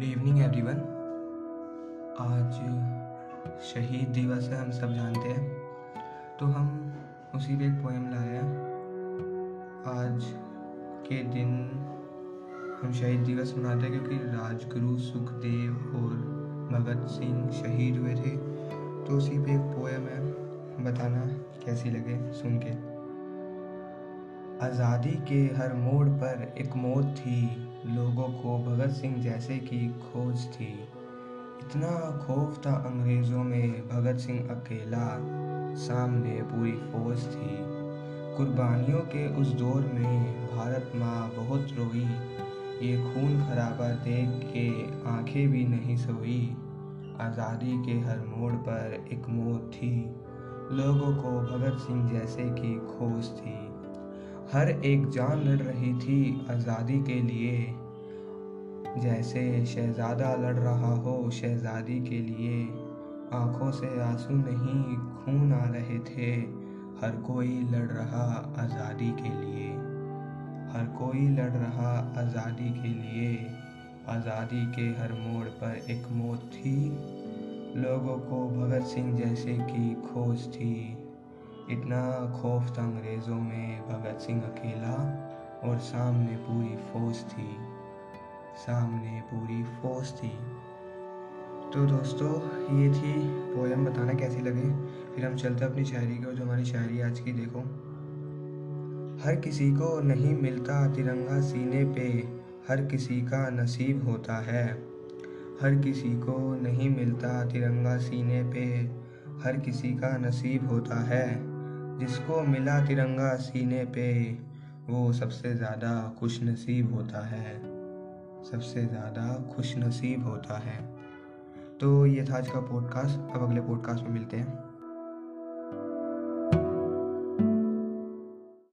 Good evening everyone आज शहीद दिवस है, हम सब जानते हैं। तो हम उसी पे एक पोएम लाए हैं। आज के दिन हम शहीद दिवस मनाते हैं क्योंकि राजगुरु सुखदेव और भगत सिंह शहीद हुए थे। तो उसी पे एक पोएम है, बताना कैसी लगे सुन के। आज़ादी के हर मोड़ पर एक मौत थी। लोगों को भगत सिंह जैसे की खोज थी। इतना खौफ था अंग्रेज़ों में, भगत सिंह अकेला सामने पूरी फौज थी। कुर्बानियों के उस दौर में भारत माँ बहुत रोई। ये खून खराबा देख के आँखें भी नहीं सोई। आज़ादी के हर मोड़ पर एक मौत थी। लोगों को भगत सिंह जैसे की खोज थी। हर एक जान लड़ रही थी आज़ादी के लिए। जैसे शहज़ादा लड़ रहा हो शहज़ादी के लिए। आँखों से आँसू नहीं खून आ रहे थे। हर कोई लड़ रहा आज़ादी के लिए। हर कोई लड़ रहा आज़ादी के लिए। आज़ादी के हर मोड़ पर एक मौत थी। लोगों को भगत सिंह जैसे की खोज थी। इतना खौफ था अंग्रेज़ों में भगत सिंह अकेला और सामने पूरी फौज थी। सामने पूरी फौज थी। तो दोस्तों, ये थी पोएम बताना कैसी लगे। फिर हम चलते अपनी शायरी को जो हमारी शायरी आज की, देखो। हर किसी को नहीं मिलता तिरंगा सीने पे, हर किसी का नसीब होता है। हर किसी को नहीं मिलता तिरंगा सीने पे, हर किसी का नसीब होता है। जिसको मिला तिरंगा सीने पे, वो सबसे ज़्यादा खुश नसीब होता है। सबसे ज़्यादा खुश नसीब होता है। तो ये था आज का पॉडकास्ट अब अगले पॉडकास्ट में मिलते हैं।